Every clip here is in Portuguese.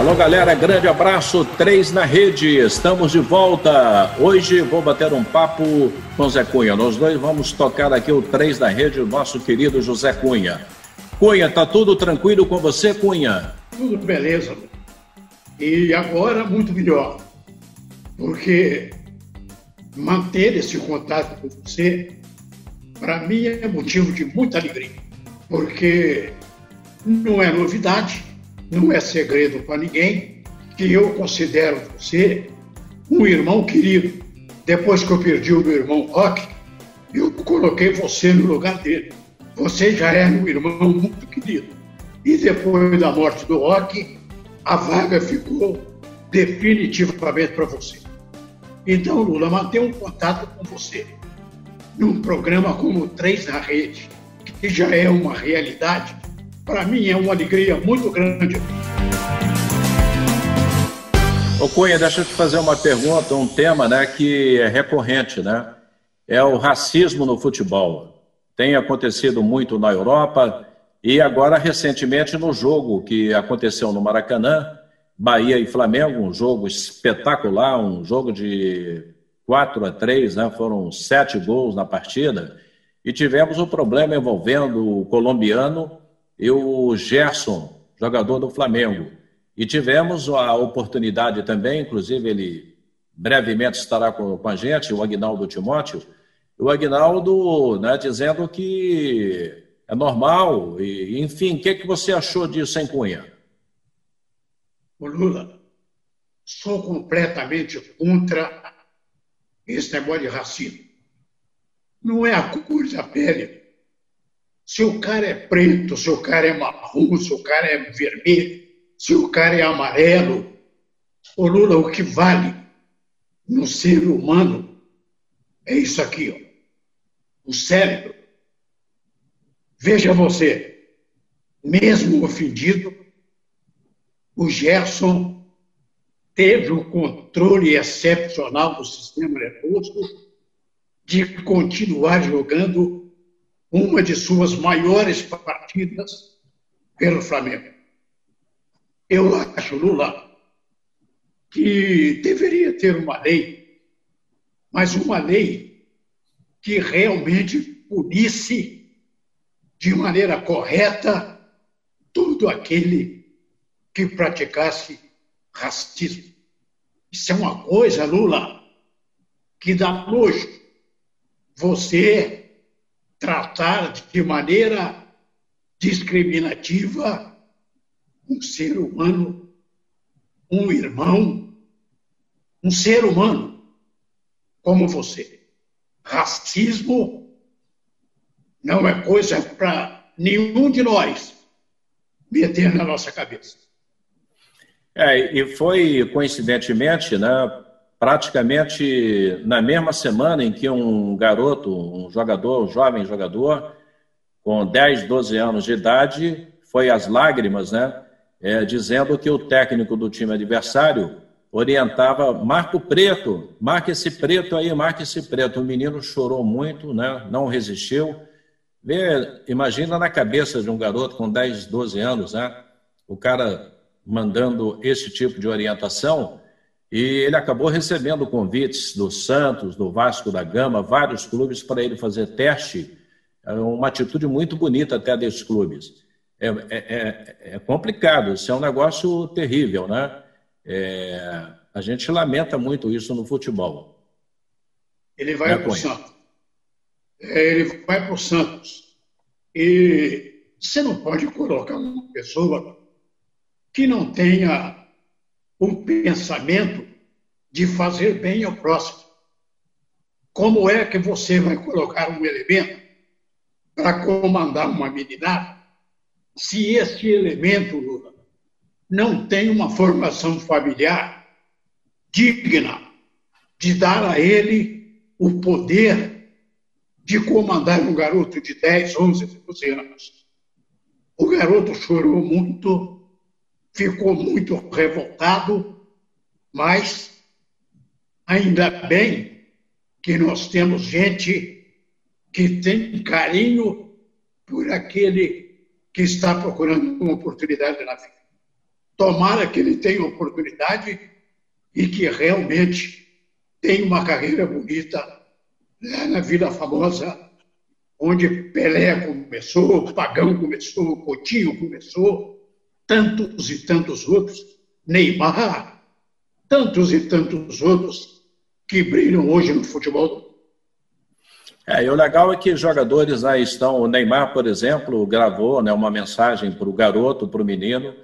Alô, galera, grande abraço, três na rede, estamos de volta. Hoje vou bater um papo com Zé Cunha. Nós dois vamos tocar aqui o três na rede, o nosso querido José Cunha. Cunha, tá tudo tranquilo com você, Cunha? Tudo beleza. E agora muito melhor, porque manter esse contato com você, para mim é motivo de muita alegria, porque não é novidade não é segredo para ninguém que eu considero você um irmão querido. Depois que eu perdi o meu irmão Rock, eu coloquei você no lugar dele. Você já é um irmão muito querido. E depois da morte do Rock, a vaga ficou definitivamente para você. Então, Lula, mantenha um contato com você. Num programa como Três na Rede, que já é uma realidade, para mim é uma alegria muito grande. Ô Cunha, deixa eu te fazer uma pergunta, um tema né, que é recorrente, né? É o racismo no futebol. Tem acontecido muito na Europa e agora recentemente no jogo que aconteceu no Maracanã, Bahia e Flamengo, um jogo espetacular, um jogo de 4 a 3, né? Foram sete gols na partida. E tivemos um problema envolvendo o colombiano e o Gerson, jogador do Flamengo. E tivemos a oportunidade também, inclusive ele brevemente estará com, a gente, o Agnaldo Timóteo, o Agnaldo né, dizendo que é normal, e, enfim, o que, é que você achou disso, em Cunha? O Lula, sou completamente contra esse negócio de racismo. Não é a cor da pele se o cara é preto, se o cara é marrom, se o cara é vermelho, se o cara é amarelo. Ô Lula, o que vale no ser humano é isso aqui, ó, o cérebro. Veja você, mesmo ofendido, o Gerson teve um controle excepcional do sistema nervoso de continuar jogando uma de suas maiores partidas pelo Flamengo. Eu acho, Lula, que deveria ter uma lei, mas uma lei que realmente punisse de maneira correta todo aquele que praticasse racismo. Isso é uma coisa, Lula, que dá nojo. Você tratar de maneira discriminativa um ser humano, um irmão, um ser humano como você. Racismo não é coisa para nenhum de nós meter na nossa cabeça. É, e foi coincidentemente, né, praticamente na mesma semana em que um garoto, um jogador, um jovem jogador, com 10, 12 anos de idade, foi às lágrimas, né? É, dizendo que o técnico do time adversário orientava, marca o preto, marca esse preto aí, marca esse preto. O menino chorou muito, né? não resistiu. Vê, imagina na cabeça de um garoto com 10, 12 anos, né? o cara mandando esse tipo de orientação, e ele acabou recebendo convites do Santos, do Vasco da Gama, vários clubes para ele fazer teste. É uma atitude muito bonita até desses clubes. É, é, é, é complicado, isso é um negócio terrível, né? É, a gente lamenta muito isso no futebol. Ele vai para o Santos. É, ele vai para o Santos. E você não pode colocar uma pessoa que não tenha um pensamento de fazer bem ao próximo. Como é que você vai colocar um elemento para comandar uma meninada se esse elemento, Lula, não tem uma formação familiar digna de dar a ele o poder de comandar um garoto de 10, 11, 12 anos? O garoto chorou muito, ficou muito revoltado, mas ainda bem que nós temos gente que tem carinho por aquele que está procurando uma oportunidade na vida. Tomara que ele tenha oportunidade e que realmente tenha uma carreira bonita lá na Vila Famosa, onde Pelé começou, Pagão começou, Coutinho começou, tantos e tantos outros, Neymar, tantos e tantos outros que brilham hoje no futebol é, e o legal é que jogadores aí estão. O Neymar, por exemplo, gravou né, uma mensagem para o garoto, para o menino,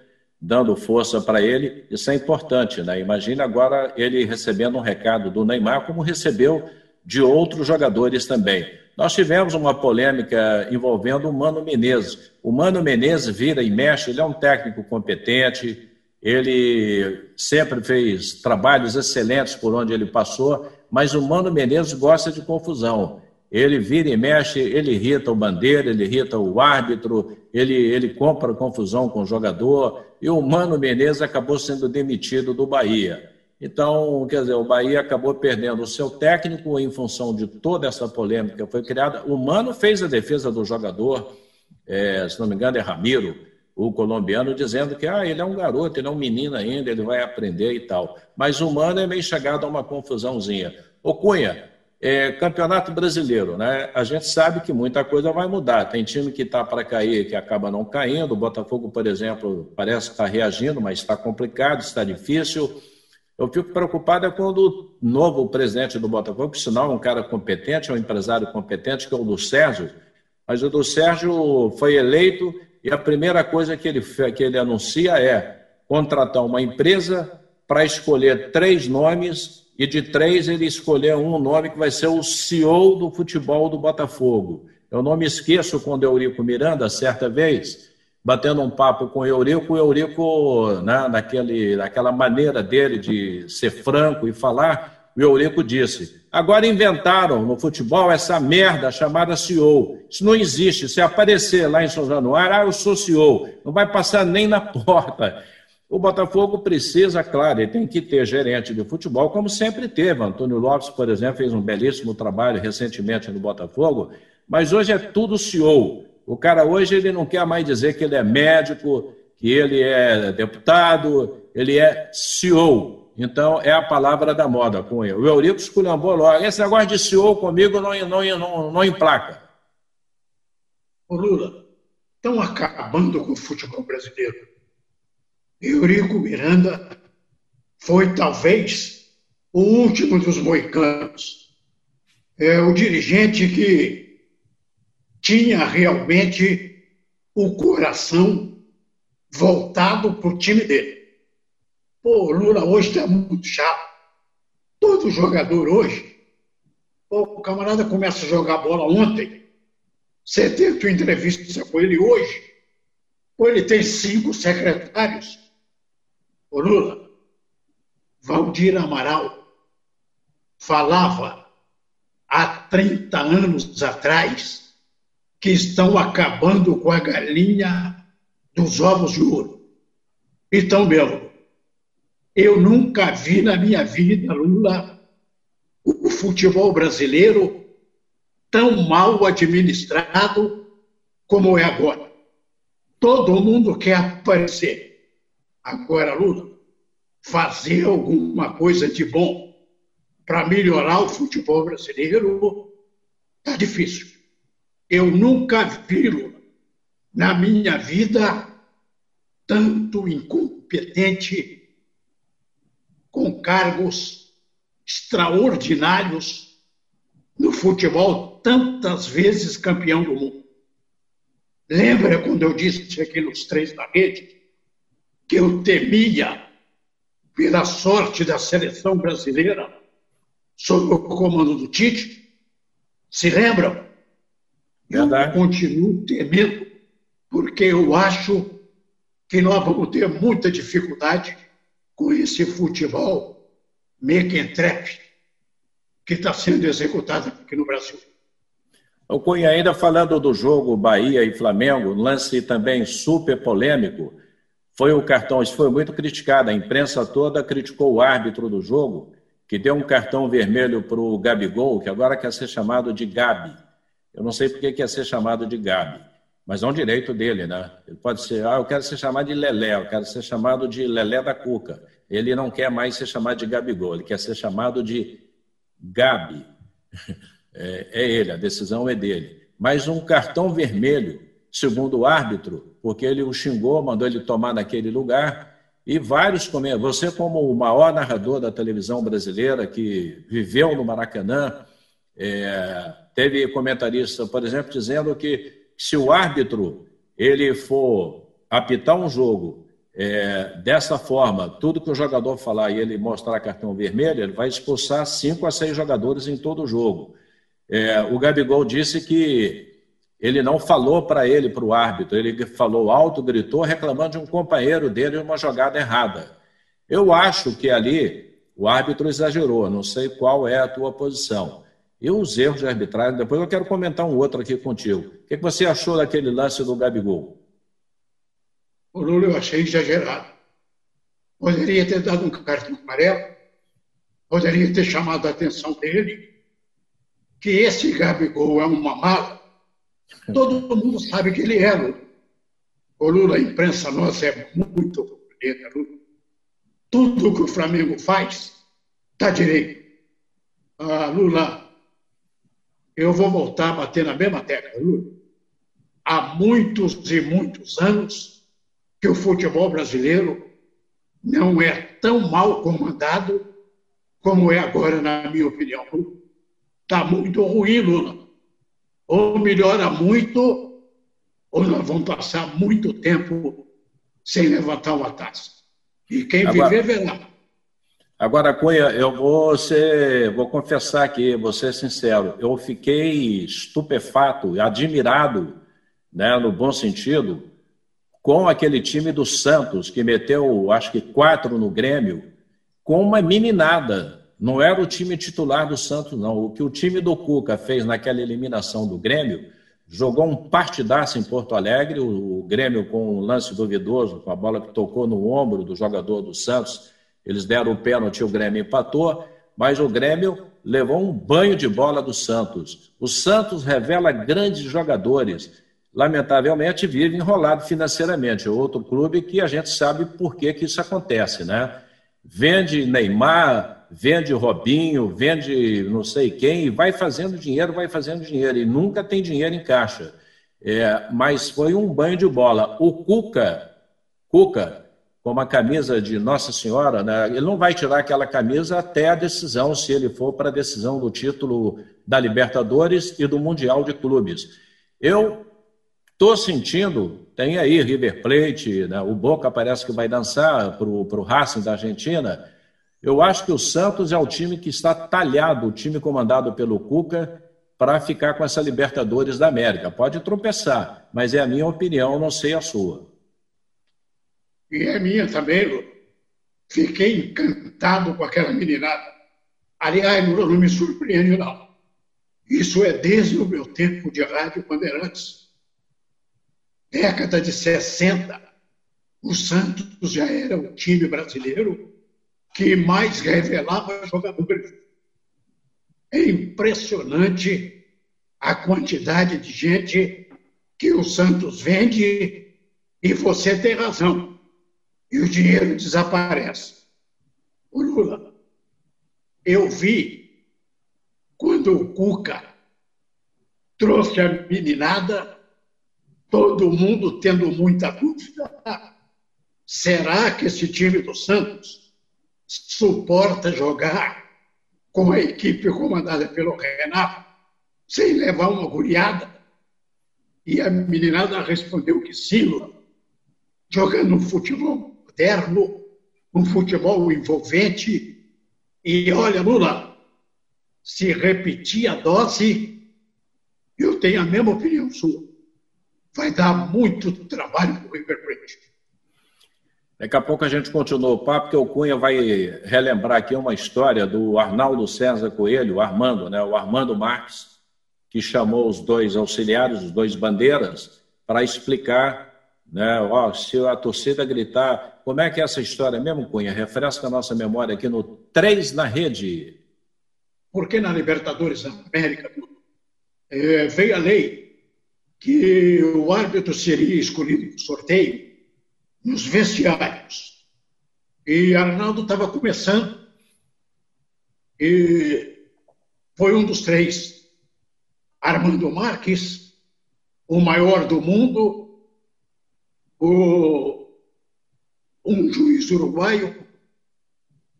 dando força para ele. Isso é importante, né? Imagina agora ele recebendo um recado do Neymar, como recebeu de outros jogadores também. Nós tivemos uma polêmica envolvendo o Mano Menezes. O Mano Menezes vira e mexe, ele é um técnico competente, ele sempre fez trabalhos excelentes por onde ele passou, mas o Mano Menezes gosta de confusão. Ele vira e mexe, ele irrita o bandeira, ele irrita o árbitro, ele, ele compra confusão com o jogador, e o Mano Menezes acabou sendo demitido do Bahia. Então, quer dizer, o Bahia acabou perdendo o seu técnico em função de toda essa polêmica que foi criada. O Mano fez a defesa do jogador, é, se não me engano, é Ramiro, o colombiano, dizendo que ah, ele é um garoto, ele é um menino ainda, ele vai aprender e tal. Mas o Mano é meio chegado a uma confusãozinha. Ô Cunha, é, campeonato brasileiro, né? A gente sabe que muita coisa vai mudar. Tem time que está para cair que acaba não caindo. O Botafogo, por exemplo, parece estar tá reagindo, mas está complicado, está difícil. Eu fico preocupado é quando o novo presidente do Botafogo, que sinal é um cara competente, é um empresário competente, que é o do Sérgio, mas o do Sérgio foi eleito e a primeira coisa que ele, que ele anuncia é contratar uma empresa para escolher três nomes e de três ele escolheu um nome que vai ser o CEO do futebol do Botafogo. Eu não me esqueço quando Eurico Miranda, certa vez, batendo um papo com o Eurico, o Eurico, né, naquele, naquela maneira dele de ser franco e falar, o Eurico disse: agora inventaram no futebol essa merda chamada CEO. Isso não existe. Se aparecer lá em São Januário, ah, eu sou CEO. Não vai passar nem na porta. O Botafogo precisa, claro, ele tem que ter gerente de futebol, como sempre teve. Antônio Lopes, por exemplo, fez um belíssimo trabalho recentemente no Botafogo, mas hoje é tudo CEO. O cara hoje ele não quer mais dizer que ele é médico, que ele é deputado, ele é CEO. Então, é a palavra da moda com ele. O Eurico esculhambou logo. Esse negócio de CEO comigo não, não, não, não emplaca. Ô Lula, estão acabando com o futebol brasileiro. Eurico Miranda foi talvez o último dos moicanos. É o dirigente que tinha realmente o coração voltado para o time dele. Pô, o Lula hoje está muito chato. Todo jogador hoje, pô, o camarada começa a jogar bola ontem, você tenta entrevista com ele hoje, ou ele tem cinco secretários Ô Lula, Valdir Amaral falava há 30 anos atrás que estão acabando com a galinha dos ovos de ouro. Então, meu, eu nunca vi na minha vida, Lula, o futebol brasileiro tão mal administrado como é agora. Todo mundo quer aparecer. Agora, Lula, fazer alguma coisa de bom para melhorar o futebol brasileiro está difícil. Eu nunca vi, na minha vida, tanto incompetente com cargos extraordinários no futebol, tantas vezes campeão do mundo. Lembra quando eu disse aqui nos três da rede que eu temia pela sorte da seleção brasileira sob o comando do Tite? Se lembram? Verdade. Eu continuo temendo, porque eu acho que nós vamos ter muita dificuldade com esse futebol mequetrefe que está sendo executado aqui no Brasil. O Cunha, ainda falando do jogo Bahia e Flamengo, lance também super polêmico foi o cartão, isso foi muito criticado, a imprensa toda criticou o árbitro do jogo, que deu um cartão vermelho para o Gabigol, que agora quer ser chamado de Gabi. Eu não sei por que quer ser chamado de Gabi. mas é um direito dele, né? Ele pode ser, ah, eu quero ser chamado de Lelé, eu quero ser chamado de Lelé da Cuca. Ele não quer mais ser chamado de Gabigol, ele quer ser chamado de Gabi. É, é ele, a decisão é dele. Mas um cartão vermelho, segundo o árbitro, porque ele o xingou, mandou ele tomar naquele lugar, e vários comentários. Você, como o maior narrador da televisão brasileira, que viveu no Maracanã, é, teve comentarista, por exemplo, dizendo que se o árbitro ele for apitar um jogo é, dessa forma, tudo que o jogador falar e ele mostrar cartão vermelho, ele vai expulsar cinco a seis jogadores em todo o jogo. É, o Gabigol disse que ele não falou para ele, para o árbitro, ele falou alto, gritou, reclamando de um companheiro dele uma jogada errada. Eu acho que ali o árbitro exagerou, não sei qual é a tua posição. E os erros de arbitragem, depois eu quero comentar um outro aqui contigo. O que você achou daquele lance do Gabigol? O Lula eu achei exagerado. Poderia ter dado um cartão amarelo, poderia ter chamado a atenção dele, que esse Gabigol é uma mala. Todo mundo sabe que ele é, Lula. O Lula, a imprensa nossa é muito bonita, Lula. Tudo que o Flamengo faz, está direito. Ah, Lula, eu vou voltar a bater na mesma tecla, Lula. Há muitos e muitos anos que o futebol brasileiro não é tão mal comandado como é agora, na minha opinião. Está muito ruim, Lula. Ou melhora muito, ou nós vamos passar muito tempo sem levantar uma taça. E quem agora, viver, verá. Agora, Cunha, eu vou ser, vou confessar aqui, vou ser sincero, eu fiquei estupefato, admirado, né, no bom sentido, com aquele time do Santos, que meteu, acho que quatro no Grêmio, com uma meninada. Não era o time titular do Santos, não. O que o time do Cuca fez naquela eliminação do Grêmio, jogou um partidaço em Porto Alegre, o, Grêmio com um lance duvidoso, com a bola que tocou no ombro do jogador do Santos, eles deram o pênalti, o Grêmio empatou, mas o Grêmio levou um banho de bola do Santos. O Santos revela grandes jogadores. Lamentavelmente, vive enrolado financeiramente. É outro clube que a gente sabe por que, que isso acontece, né? Vende Neymar, vende Robinho, vende não sei quem, e vai fazendo dinheiro, vai fazendo dinheiro, e nunca tem dinheiro em caixa. É, mas foi um banho de bola. O Cuca, Cuca com uma camisa de Nossa Senhora, né? ele não vai tirar aquela camisa até a decisão, se ele for para a decisão do título da Libertadores e do Mundial de Clubes. Eu estou sentindo, tem aí River Plate, né? o Boca parece que vai dançar para o Racing da Argentina. Eu acho que o Santos é o time que está talhado, o time comandado pelo Cuca, para ficar com essa Libertadores da América. Pode tropeçar, mas é a minha opinião, não sei a sua e é minha também, Lu. Fiquei encantado com aquela meninada. Aliás, não, não me surpreende, não. Isso é desde o meu tempo de rádio Bandeirantes. Década de 60, o Santos já era o time brasileiro que mais revelava jogadores. É impressionante a quantidade de gente que o Santos vende e você tem razão e o dinheiro desaparece. O Lula, eu vi quando o Cuca trouxe a meninada, todo mundo tendo muita dúvida. Será que esse time do Santos suporta jogar com a equipe comandada pelo Renato sem levar uma guriada? E a meninada respondeu que sim, jogando um futebol moderno, um futebol envolvente. E olha, Lula, se repetir a dose, eu tenho a mesma opinião sua. Vai dar muito trabalho para o River Plate. Daqui a pouco a gente continua o papo, porque o Cunha vai relembrar aqui uma história do Arnaldo César Coelho, o Armando, né? o Armando Marques, que chamou os dois auxiliares, os dois bandeiras, para explicar né? Ó, se a torcida gritar, como é que é essa história mesmo, Cunha? Refresca a nossa memória aqui no 3 na rede. Porque na Libertadores da América é, veio a lei que o árbitro seria escolhido por sorteio nos vestiários. E Arnaldo estava começando e foi um dos três. Armando Marques, o maior do mundo, o, um juiz uruguaio,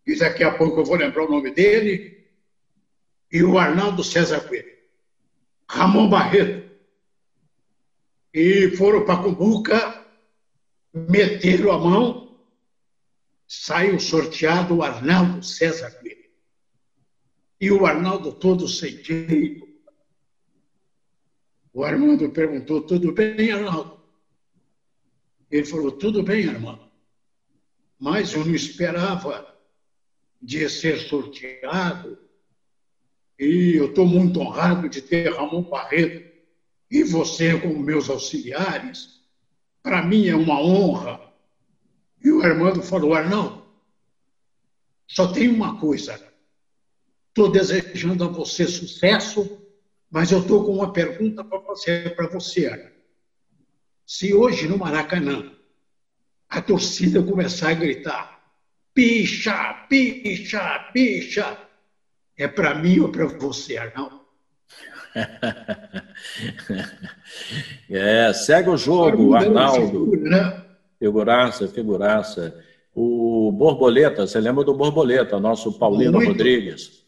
e daqui a pouco eu vou lembrar o nome dele, e o Arnaldo César Coelho. Ramon Barreto. E foram para Cumbuca, meteram a mão, saiu sorteado o Arnaldo César Coelho. E o Arnaldo todo jeito. O Armando perguntou: tudo bem, Arnaldo? Ele falou: tudo bem, Armando. Mas eu não esperava de ser sorteado. E eu estou muito honrado de ter Ramon Barreto e você como meus auxiliares. Para mim é uma honra. E o Armando falou: Arnaldo, só tem uma coisa Estou desejando a você sucesso, mas eu estou com uma pergunta para fazer para você. Se hoje no Maracanã a torcida começar a gritar picha, picha, picha, é para mim ou para você, Arnaldo? é, segue o jogo, Arnaldo. Figura, né? Figuraça, figuraça. O Borboleta, você lembra do Borboleta, nosso Paulino Muito. Rodrigues?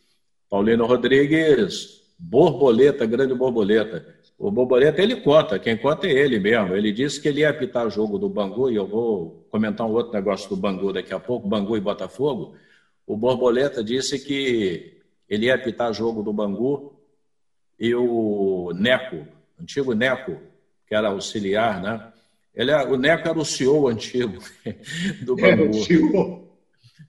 Paulino Rodrigues, borboleta, grande borboleta. O borboleta ele conta, quem conta é ele mesmo. Ele disse que ele ia apitar o jogo do Bangu, e eu vou comentar um outro negócio do Bangu daqui a pouco, Bangu e Botafogo. O borboleta disse que ele ia apitar o jogo do Bangu e o Neco, antigo Neco, que era auxiliar, né? Ele, o Neco era o CEO antigo do Bangu. É,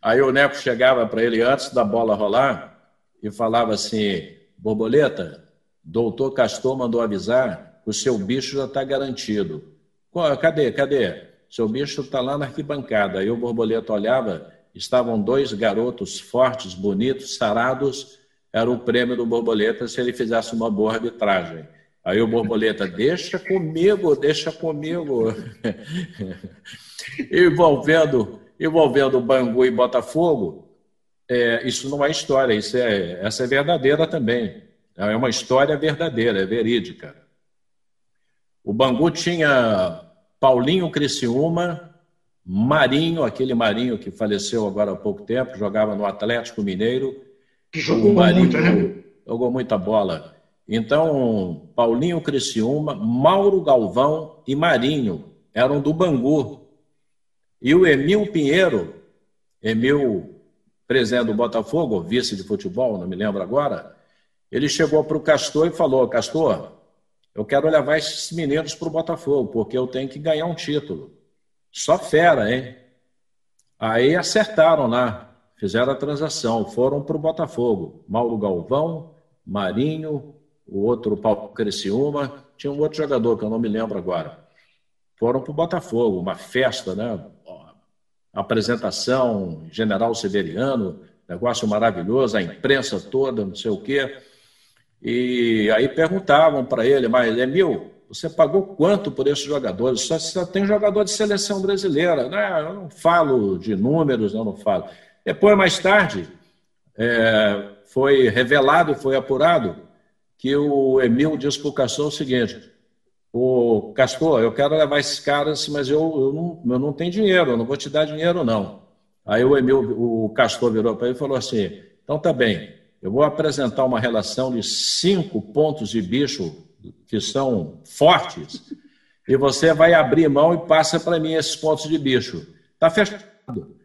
Aí o Neco chegava para ele antes da bola rolar e falava assim: Borboleta, doutor Castor mandou avisar que o seu bicho já está garantido. Cadê? Cadê? Seu bicho está lá na arquibancada. Aí o Borboleta olhava, estavam dois garotos fortes, bonitos, sarados. Era o prêmio do Borboleta se ele fizesse uma boa arbitragem. Aí o Borboleta, deixa comigo, deixa comigo. envolvendo, envolvendo Bangu e Botafogo, é, isso não é história, isso é, essa é verdadeira também. É uma história verdadeira, é verídica. O Bangu tinha Paulinho Criciúma, Marinho, aquele Marinho que faleceu agora há pouco tempo, jogava no Atlético Mineiro. Que jogou Marinho, muito, né? Jogou muita bola. Então, Paulinho Criciúma, Mauro Galvão e Marinho eram do Bangu. E o Emil Pinheiro, Emil presidente do Botafogo, vice de futebol, não me lembro agora, ele chegou para o Castor e falou: Castor, eu quero levar esses meninos para o Botafogo, porque eu tenho que ganhar um título. Só fera, hein? Aí acertaram lá, fizeram a transação, foram para o Botafogo. Mauro Galvão, Marinho, o outro Paulo Criciúma, tinha um outro jogador que eu não me lembro agora. Foram para o Botafogo, uma festa, né? apresentação, General Severiano, negócio maravilhoso, a imprensa toda, não sei o quê. E aí perguntavam para ele, mas Emil, você pagou quanto por esses jogadores? Só, só tem jogador de seleção brasileira. Não, eu não falo de números, eu não falo. Depois, mais tarde, é, foi revelado, foi apurado, que o Emil disse para o Castor o seguinte: o Castor, eu quero levar esses caras, mas eu, eu, não, eu não tenho dinheiro, eu não vou te dar dinheiro, não. Aí o Emil, o Castor virou para ele e falou assim: então tá bem, eu vou apresentar uma relação de cinco pontos de bicho que são fortes, e você vai abrir mão e passa para mim esses pontos de bicho. Está fechado.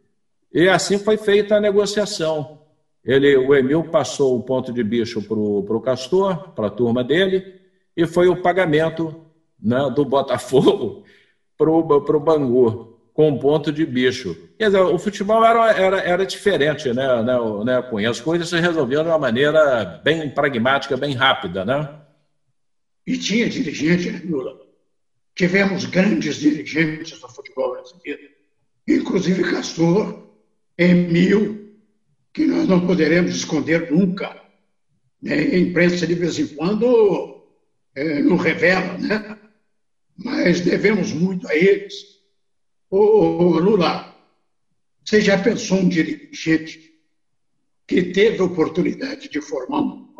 E assim foi feita a negociação. Ele, o Emil passou o ponto de bicho para o Castor, para a turma dele, e foi o pagamento né, do Botafogo para o Bangu, com um ponto de bicho. Quer dizer, o futebol era, era, era diferente, né, né, né, Cunha? As coisas se resolviam de uma maneira bem pragmática, bem rápida, né? E tinha dirigente, né, Lula? Tivemos grandes dirigentes do futebol brasileiro, inclusive Castor, Emil, que nós não poderemos esconder nunca. Né? A imprensa, de vez em quando, é, não revela, né? mas devemos muito a eles. Ô, Lula, você já pensou um dirigente que teve a oportunidade de formar um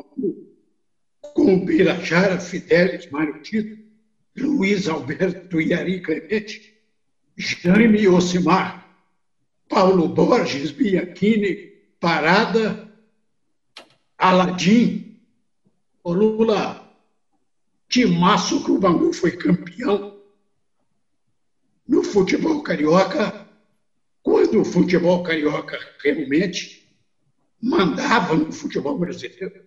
com o Birajara, Fidelis, Mário Tito, Luiz Alberto e Ari Clemente, Jaime Osimar, Paulo Borges, Bianchini, Parada, Aladim, o Lula, timaço que o Bangu foi campeão futebol carioca, quando o futebol carioca realmente mandava no futebol brasileiro.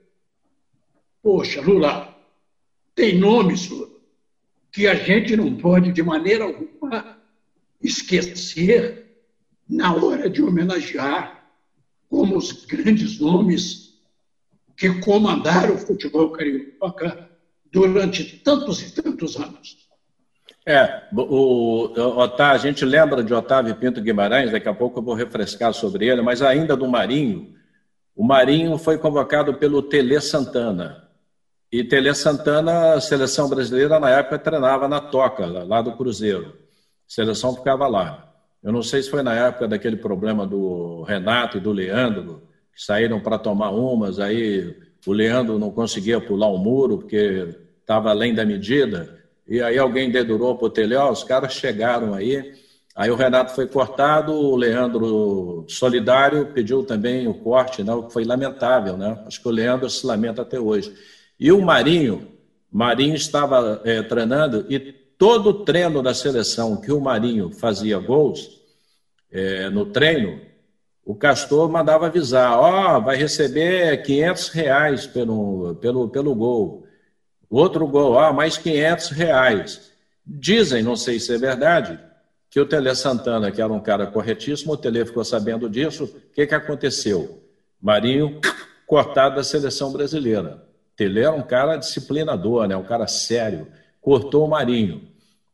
Poxa, Lula, tem nomes, que a gente não pode, de maneira alguma, esquecer na hora de homenagear como os grandes nomes que comandaram o futebol carioca durante tantos e tantos anos. É, o, o, a gente lembra de Otávio Pinto Guimarães, daqui a pouco eu vou refrescar sobre ele, mas ainda do Marinho. O Marinho foi convocado pelo Tele Santana. E Tele Santana, a seleção brasileira, na época, treinava na Toca, lá do Cruzeiro. A seleção ficava lá. Eu não sei se foi na época daquele problema do Renato e do Leandro, que saíram para tomar umas, aí o Leandro não conseguia pular o muro, porque estava além da medida e aí alguém dedurou para o Tele, os caras chegaram aí, aí o Renato foi cortado, o Leandro Solidário pediu também o corte, né, foi lamentável, né? Acho que o Leandro se lamenta até hoje. E o Marinho, Marinho estava é, treinando e todo o treino da seleção que o Marinho fazia gols é, no treino, o Castor mandava avisar, ó, oh, vai receber 500 reais pelo, pelo, pelo gol. Outro gol, ah, mais 500 reais. Dizem, não sei se é verdade, que o Tele Santana, que era um cara corretíssimo, o Tele ficou sabendo disso. O que, que aconteceu? Marinho cortado da seleção brasileira. Tele era um cara disciplinador, né? um cara sério. Cortou o Marinho.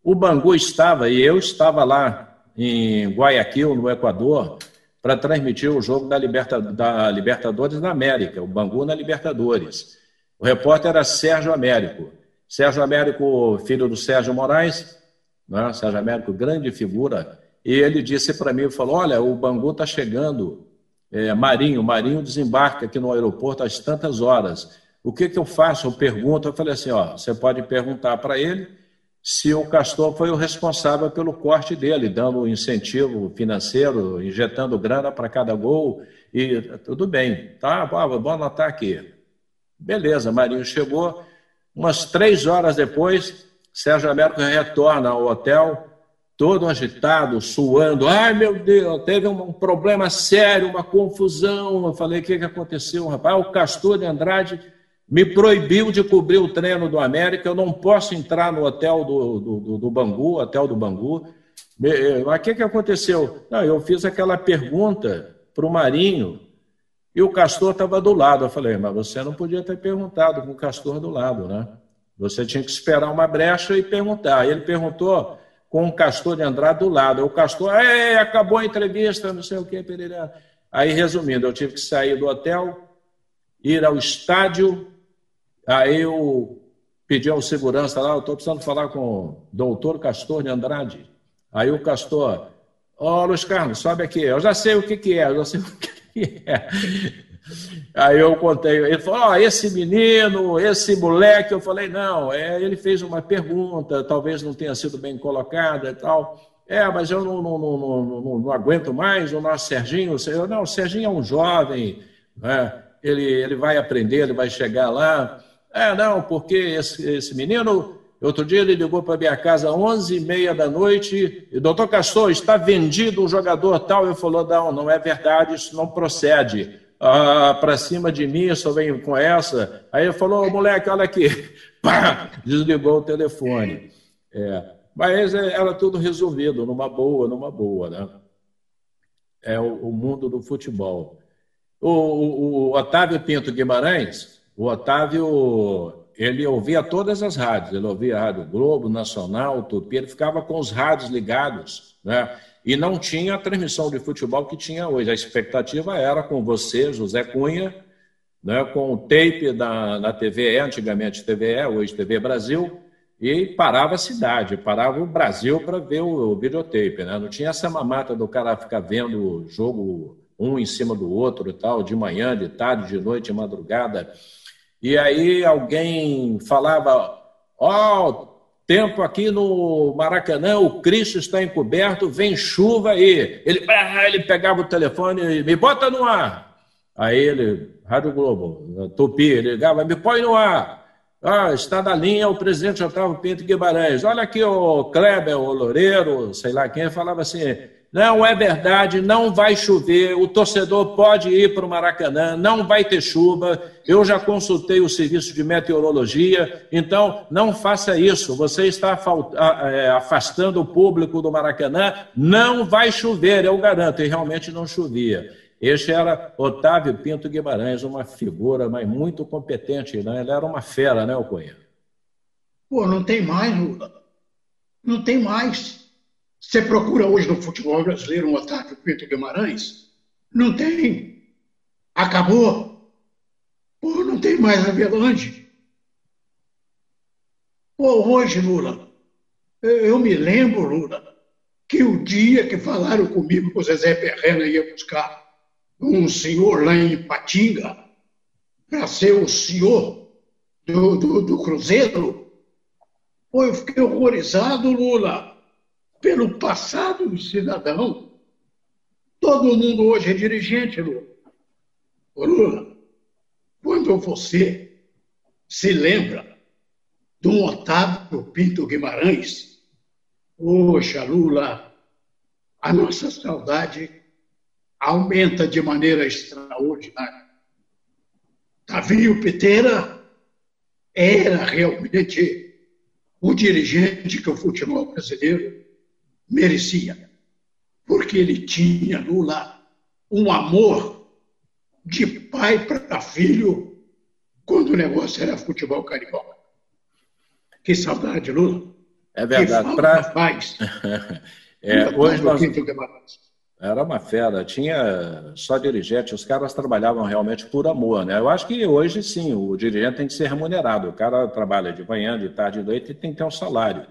O Bangu estava, e eu estava lá em Guayaquil, no Equador, para transmitir o jogo da, Liberta, da Libertadores da América, o Bangu na Libertadores. O repórter era Sérgio Américo. Sérgio Américo, filho do Sérgio Moraes, né? Sérgio Américo, grande figura, e ele disse para mim, falou, olha, o Bangu está chegando, é, Marinho, Marinho desembarca aqui no aeroporto às tantas horas. O que, que eu faço? Eu pergunto, eu falei assim, ó, você pode perguntar para ele se o Castor foi o responsável pelo corte dele, dando incentivo financeiro, injetando grana para cada gol, e tudo bem, tá? Vou anotar aqui. Beleza, Marinho chegou. Umas três horas depois, Sérgio Américo retorna ao hotel, todo agitado, suando. Ai, meu Deus, teve um problema sério, uma confusão. Eu falei: o que, que aconteceu, rapaz? O Castor de Andrade me proibiu de cobrir o treino do América. Eu não posso entrar no hotel do, do, do Bangu, hotel do Bangu. Mas o que, que aconteceu? Não, eu fiz aquela pergunta para o Marinho e o castor estava do lado. Eu falei, mas você não podia ter perguntado com o castor do lado, né? Você tinha que esperar uma brecha e perguntar. Ele perguntou com o castor de Andrade do lado. O castor, acabou a entrevista, não sei o que, Pereira. Aí, resumindo, eu tive que sair do hotel, ir ao estádio. Aí eu pedi ao segurança lá, eu estou precisando falar com o doutor Castor de Andrade. Aí o Castor, ó, oh, Luiz Carlos, sobe aqui. Eu já sei o que, que é, eu já sei o que é. Aí eu contei, ele falou: oh, esse menino, esse moleque. Eu falei: não, é, ele fez uma pergunta, talvez não tenha sido bem colocada e tal. É, mas eu não, não, não, não, aguento mais o nosso Serginho. Eu, não, o Serginho é um jovem, né? ele, ele vai aprender, ele vai chegar lá. É, não, porque esse, esse menino Outro dia ele ligou para minha casa às 11h30 da noite, e doutor Castor, está vendido um jogador tal. Eu falou, não, não é verdade, isso não procede. Ah, para cima de mim, só vem com essa. Aí ele falou, moleque, olha aqui. Pá, desligou o telefone. É, mas é, era tudo resolvido, numa boa, numa boa, né? É o, o mundo do futebol. O, o, o Otávio Pinto Guimarães, o Otávio ele ouvia todas as rádios, ele ouvia a Rádio Globo, Nacional, Tupi, ele ficava com os rádios ligados, né? E não tinha a transmissão de futebol que tinha hoje. A expectativa era com você, José Cunha, né, com o tape da, da TVE, antigamente TVE, hoje TV Brasil, e parava a cidade, parava o Brasil para ver o, videotape. Né? Não tinha essa mamata do cara ficar vendo o jogo um em cima do outro e tal, de manhã, de tarde, de noite, de madrugada. E aí alguém falava: Ó, oh, tempo aqui no Maracanã, o Cristo está encoberto, vem chuva aí. Ele, ah, ele pegava o telefone e me bota no ar. Aí ele, Rádio Globo, Tupi, ligava, me põe no ar. Ah, está na linha o presidente Otávio Pinto Guimarães. Olha aqui o Kleber, o Loureiro, sei lá quem, falava assim: não é verdade, não vai chover, o torcedor pode ir para o Maracanã, não vai ter chuva. Eu já consultei o serviço de meteorologia, então não faça isso. Você está é, afastando o público do Maracanã, não vai chover, eu garanto, e realmente não chovia. Este era Otávio Pinto Guimarães, uma figura mas muito competente, né? Ele era uma fera, né, Ocoinha? Pô, não tem mais. Não tem mais. Você procura hoje no futebol brasileiro um Otávio Pinto Guimarães? Não tem. Acabou. Pô, não tem mais Avelange. Pô, hoje, Lula, eu me lembro, Lula, que o dia que falaram comigo que o Zezé Perrena ia buscar um senhor lá em Patinga para ser o senhor do, do, do Cruzeiro. Pô, eu fiquei horrorizado, Lula, pelo passado do cidadão. Todo mundo hoje é dirigente, Lula. Lula, quando você se lembra um Otávio Pinto Guimarães, poxa, Lula, a nossa saudade aumenta de maneira extraordinária. Davi Peteira era realmente o dirigente que o futebol brasileiro merecia, porque ele tinha Lula um amor de pai para filho quando o negócio era futebol carioca. Que saudade, Lula. É verdade. Para paz. é, hoje nós... Era uma fera, tinha só dirigente, os caras trabalhavam realmente por amor, né? Eu acho que hoje sim, o dirigente tem que ser remunerado. O cara trabalha de manhã, de tarde, de noite e tem que ter um salário.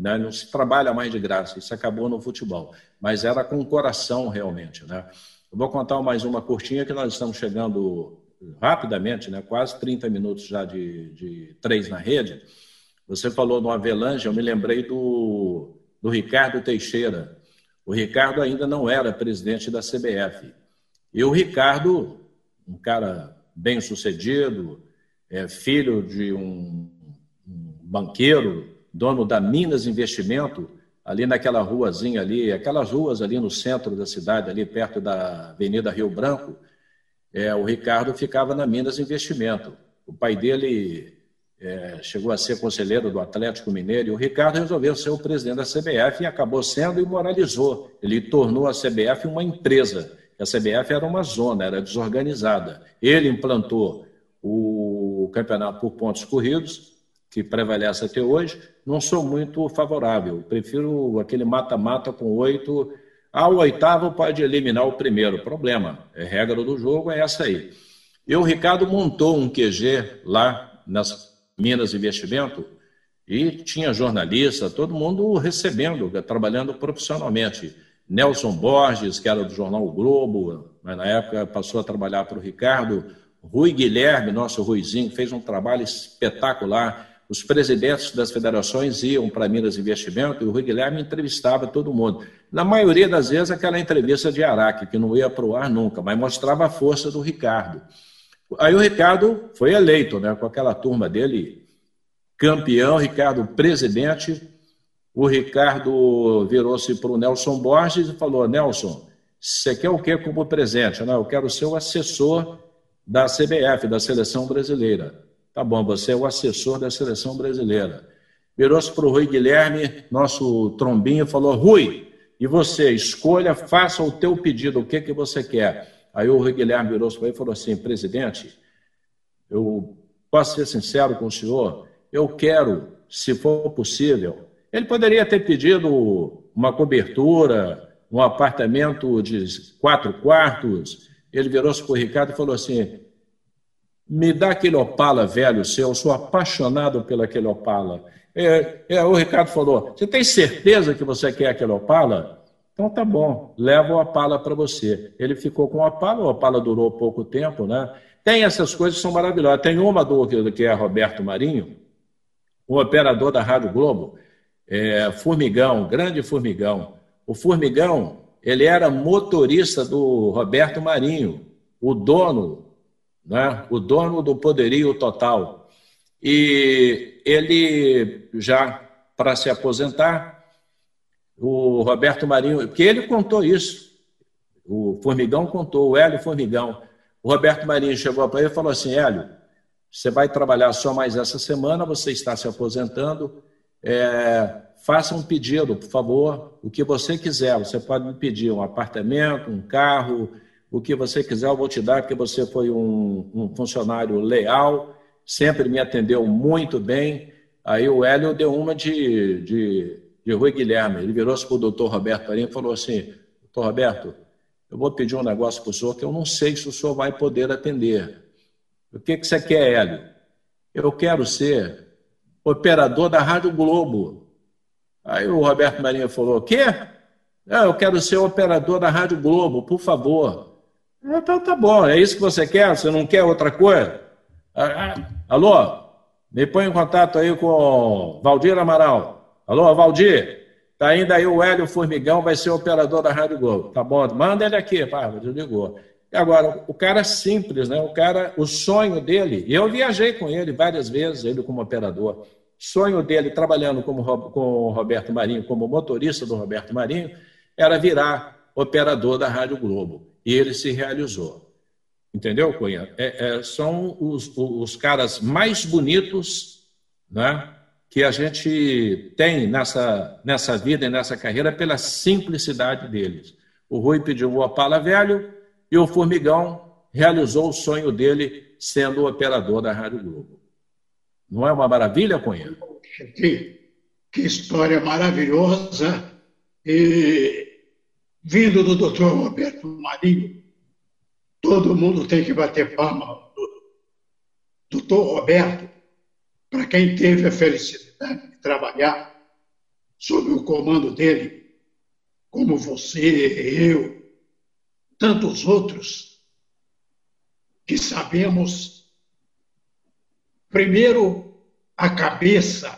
Né? Não se trabalha mais de graça, isso acabou no futebol. Mas era com o coração realmente, né? Eu vou contar mais uma curtinha que nós estamos chegando rapidamente, né? quase 30 minutos já de, de três na rede. Você falou no Avelange, eu me lembrei do, do Ricardo Teixeira, o Ricardo ainda não era presidente da CBF. E o Ricardo, um cara bem sucedido, é, filho de um, um banqueiro, dono da Minas Investimento, ali naquela ruazinha ali, aquelas ruas ali no centro da cidade, ali perto da Avenida Rio Branco, é, o Ricardo ficava na Minas Investimento. O pai dele é, chegou a ser conselheiro do Atlético Mineiro, e o Ricardo resolveu ser o presidente da CBF e acabou sendo e moralizou. Ele tornou a CBF uma empresa. A CBF era uma zona, era desorganizada. Ele implantou o campeonato por pontos corridos, que prevalece até hoje. Não sou muito favorável. Prefiro aquele mata-mata com oito. Ao oitavo pode eliminar o primeiro. Problema. É regra do jogo, é essa aí. E o Ricardo montou um QG lá nas Minas Investimento, e tinha jornalista, todo mundo recebendo, trabalhando profissionalmente. Nelson Borges, que era do jornal o Globo, mas na época passou a trabalhar para o Ricardo. Rui Guilherme, nosso Ruizinho, fez um trabalho espetacular. Os presidentes das federações iam para Minas Investimento e o Rui Guilherme entrevistava todo mundo. Na maioria das vezes, aquela entrevista de Araque, que não ia para o ar nunca, mas mostrava a força do Ricardo. Aí o Ricardo foi eleito, né, com aquela turma dele, campeão, Ricardo presidente. O Ricardo virou-se para o Nelson Borges e falou: Nelson, você quer o que como presente? Não, eu quero ser o assessor da CBF, da seleção brasileira. Tá bom, você é o assessor da seleção brasileira. Virou-se para o Rui Guilherme, nosso trombinho, falou: Rui, e você, escolha, faça o teu pedido, o que, que você quer. Aí o Guilherme virou-se para ele e falou assim: presidente, eu posso ser sincero com o senhor, eu quero, se for possível, ele poderia ter pedido uma cobertura, um apartamento de quatro quartos. Ele virou-se para o Ricardo e falou assim: me dá aquele Opala velho seu, eu sou apaixonado pelo aquele Opala. É, é, o Ricardo falou: você tem certeza que você quer aquele Opala? Então tá bom, leva o Opala para você. Ele ficou com o Opala, o Opala durou pouco tempo, né? Tem essas coisas que são maravilhosas. Tem uma do que é Roberto Marinho, o operador da Rádio Globo, é, Formigão, grande Formigão. O Formigão, ele era motorista do Roberto Marinho, o dono, né? o dono do poderio total. E ele já, para se aposentar, o Roberto Marinho, porque ele contou isso, o Formigão contou, o Hélio Formigão. O Roberto Marinho chegou para ele e falou assim: Hélio, você vai trabalhar só mais essa semana, você está se aposentando. É, faça um pedido, por favor, o que você quiser. Você pode me pedir um apartamento, um carro, o que você quiser, eu vou te dar, porque você foi um, um funcionário leal, sempre me atendeu muito bem. Aí o Hélio deu uma de, de, de Rui Guilherme. Ele virou-se para o doutor Roberto Parinho e falou assim: Doutor Roberto, eu vou pedir um negócio para o senhor que eu não sei se o senhor vai poder atender. O que, que você quer, Hélio? Eu quero ser operador da Rádio Globo. Aí o Roberto Marinho falou: Quê? Ah, eu quero ser operador da Rádio Globo, por favor. Então tá bom, é isso que você quer? Você não quer outra coisa? Ah, ah, alô? Me põe em contato aí com Valdir Amaral. Alô, Valdir? Tá indo aí o Hélio Formigão, vai ser operador da Rádio Globo. Tá bom, manda ele aqui, pá, desligou. Agora, o cara é simples, né? O cara, o sonho dele, e eu viajei com ele várias vezes, ele como operador. Sonho dele, trabalhando como, com o Roberto Marinho, como motorista do Roberto Marinho, era virar operador da Rádio Globo. E ele se realizou. Entendeu, Cunha? É, é, são os, os caras mais bonitos né, que a gente tem nessa, nessa vida e nessa carreira pela simplicidade deles. O Rui pediu o Opala Velho e o Formigão realizou o sonho dele sendo o operador da Rádio Globo. Não é uma maravilha, Cunha? Que, que história maravilhosa. E vindo do doutor Roberto Marinho, todo mundo tem que bater palma. Doutor Roberto, para quem teve a felicidade de trabalhar sob o comando dele, como você, eu, tantos outros, que sabemos, primeiro, a cabeça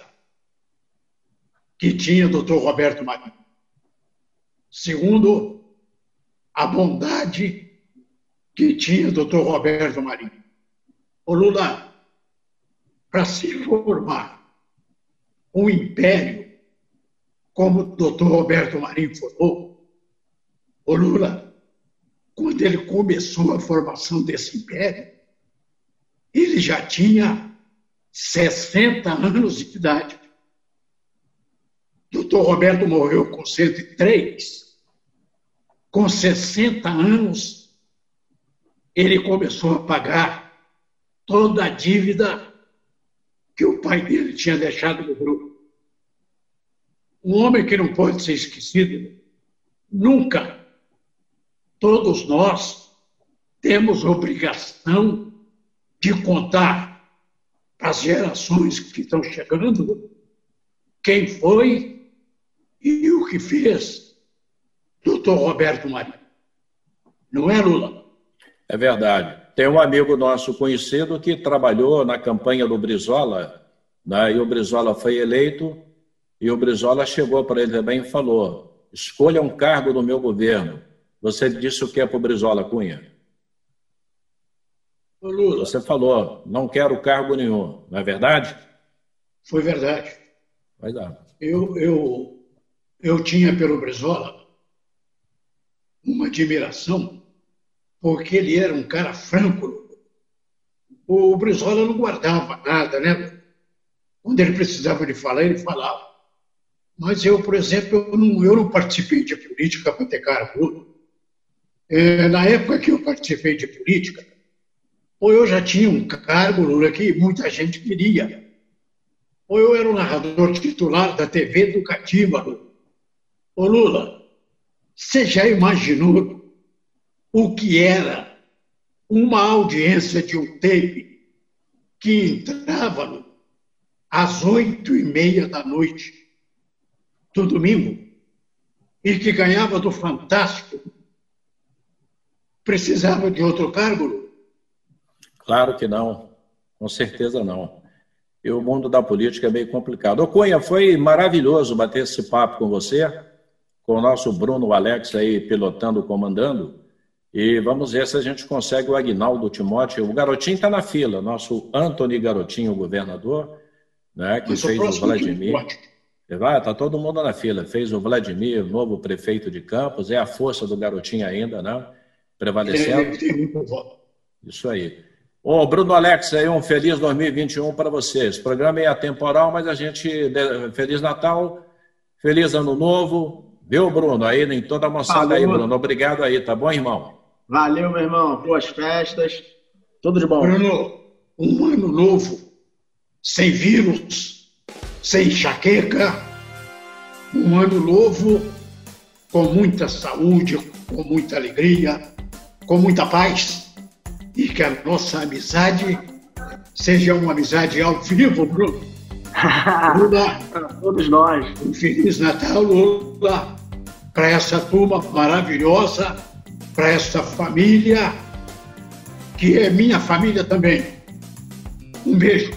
que tinha o doutor Roberto Marinho. Segundo, a bondade que tinha o doutor Roberto Marinho. O Lula, para se formar um império, como o doutor Roberto Marinho formou, o Lula, quando ele começou a formação desse império, ele já tinha 60 anos de idade. Doutor Roberto morreu com 103 com 60 anos, ele começou a pagar toda a dívida que o pai dele tinha deixado no grupo. Um homem que não pode ser esquecido, nunca. Todos nós temos obrigação de contar as gerações que estão chegando quem foi e o que fez doutor Roberto Marinho. Não é, Lula? É verdade. Tem um amigo nosso conhecido que trabalhou na campanha do Brizola, né, e o Brizola foi eleito, e o Brizola chegou para ele também e falou: escolha um cargo no meu governo. Você disse o que é para o Brizola, Cunha? Ô, Lula. Você falou, não quero cargo nenhum, não é verdade? Foi verdade. Vai dar. Eu, eu, eu tinha pelo Brizola uma admiração, porque ele era um cara franco. O Brizola não guardava nada, né? Quando ele precisava de falar, ele falava. Mas eu, por exemplo, eu não, eu não participei de política para ter cargo. É, na época que eu participei de política, ou eu já tinha um cargo, Lula, que muita gente queria. Ou eu era o narrador titular da TV educativa, Lula. Ô Lula, você já imaginou o que era uma audiência de um tape que entrava no, às oito e meia da noite do domingo e que ganhava do Fantástico, precisava de outro cargo? Claro que não, com certeza não. E o mundo da política é meio complicado. Ô Cunha, foi maravilhoso bater esse papo com você, com o nosso Bruno Alex aí pilotando, comandando. E vamos ver se a gente consegue o Agnaldo Timóteo. O Garotinho está na fila, nosso Antony Garotinho, governador, né, que fez o Vladimir. Vai, tá todo mundo na fila. Fez o Vladimir, novo prefeito de Campos. É a força do Garotinho ainda, né? Prevalecendo. Isso aí. Ô, Bruno Alex, aí um feliz 2021 para vocês. O programa é atemporal, mas a gente. Feliz Natal, feliz Ano Novo. Viu, Bruno? Aí em toda a moçada aí, Bruno. Obrigado aí, tá bom, irmão? Valeu, meu irmão. Boas festas. Tudo de bom. Bruno, um ano novo, sem vírus, sem enxaqueca. Um ano novo com muita saúde, com muita alegria, com muita paz. E que a nossa amizade seja uma amizade ao vivo, Bruno. Lula, todos nós. Um Feliz Natal, Lula, para essa turma maravilhosa para esta família, que é minha família também. Um beijo.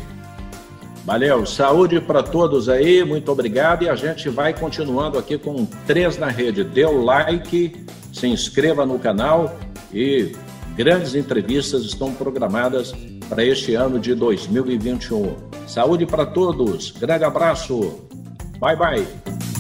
Valeu, saúde para todos aí, muito obrigado. E a gente vai continuando aqui com três na rede. Dê o like, se inscreva no canal e grandes entrevistas estão programadas para este ano de 2021. Saúde para todos, grande abraço, bye bye.